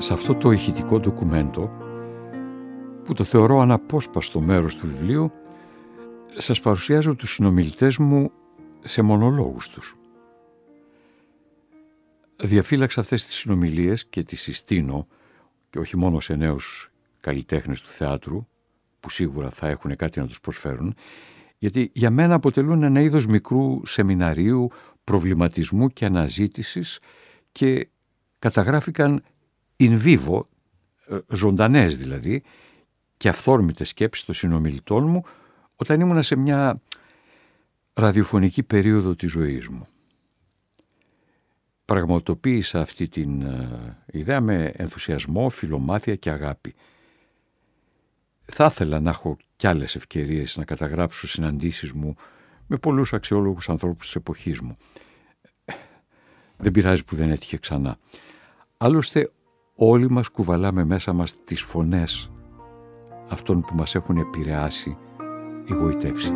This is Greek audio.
σε αυτό το ηχητικό ντοκουμέντο που το θεωρώ αναπόσπαστο μέρος του βιβλίου σας παρουσιάζω τους συνομιλητές μου σε μονολόγους τους. Διαφύλαξα αυτές τις συνομιλίες και τις συστήνω και όχι μόνο σε νέους καλλιτέχνες του θεάτρου που σίγουρα θα έχουν κάτι να τους προσφέρουν γιατί για μένα αποτελούν ένα είδος μικρού σεμιναρίου προβληματισμού και αναζήτησης και καταγράφηκαν in vivo, ε, ζωντανές δηλαδή, και αυθόρμητες σκέψεις των συνομιλητών μου όταν ήμουνα σε μια ραδιοφωνική περίοδο της ζωής μου. Πραγματοποίησα αυτή την ε, ιδέα με ενθουσιασμό, φιλομάθεια και αγάπη. Θα ήθελα να έχω κι άλλες ευκαιρίες να καταγράψω συναντήσεις μου με πολλούς αξιόλογους ανθρώπους της εποχής μου. Δεν πειράζει που δεν έτυχε ξανά. Άλλωστε όλοι μας κουβαλάμε μέσα μας τις φωνές αυτών που μας έχουν επηρεάσει ή γοητεύσει.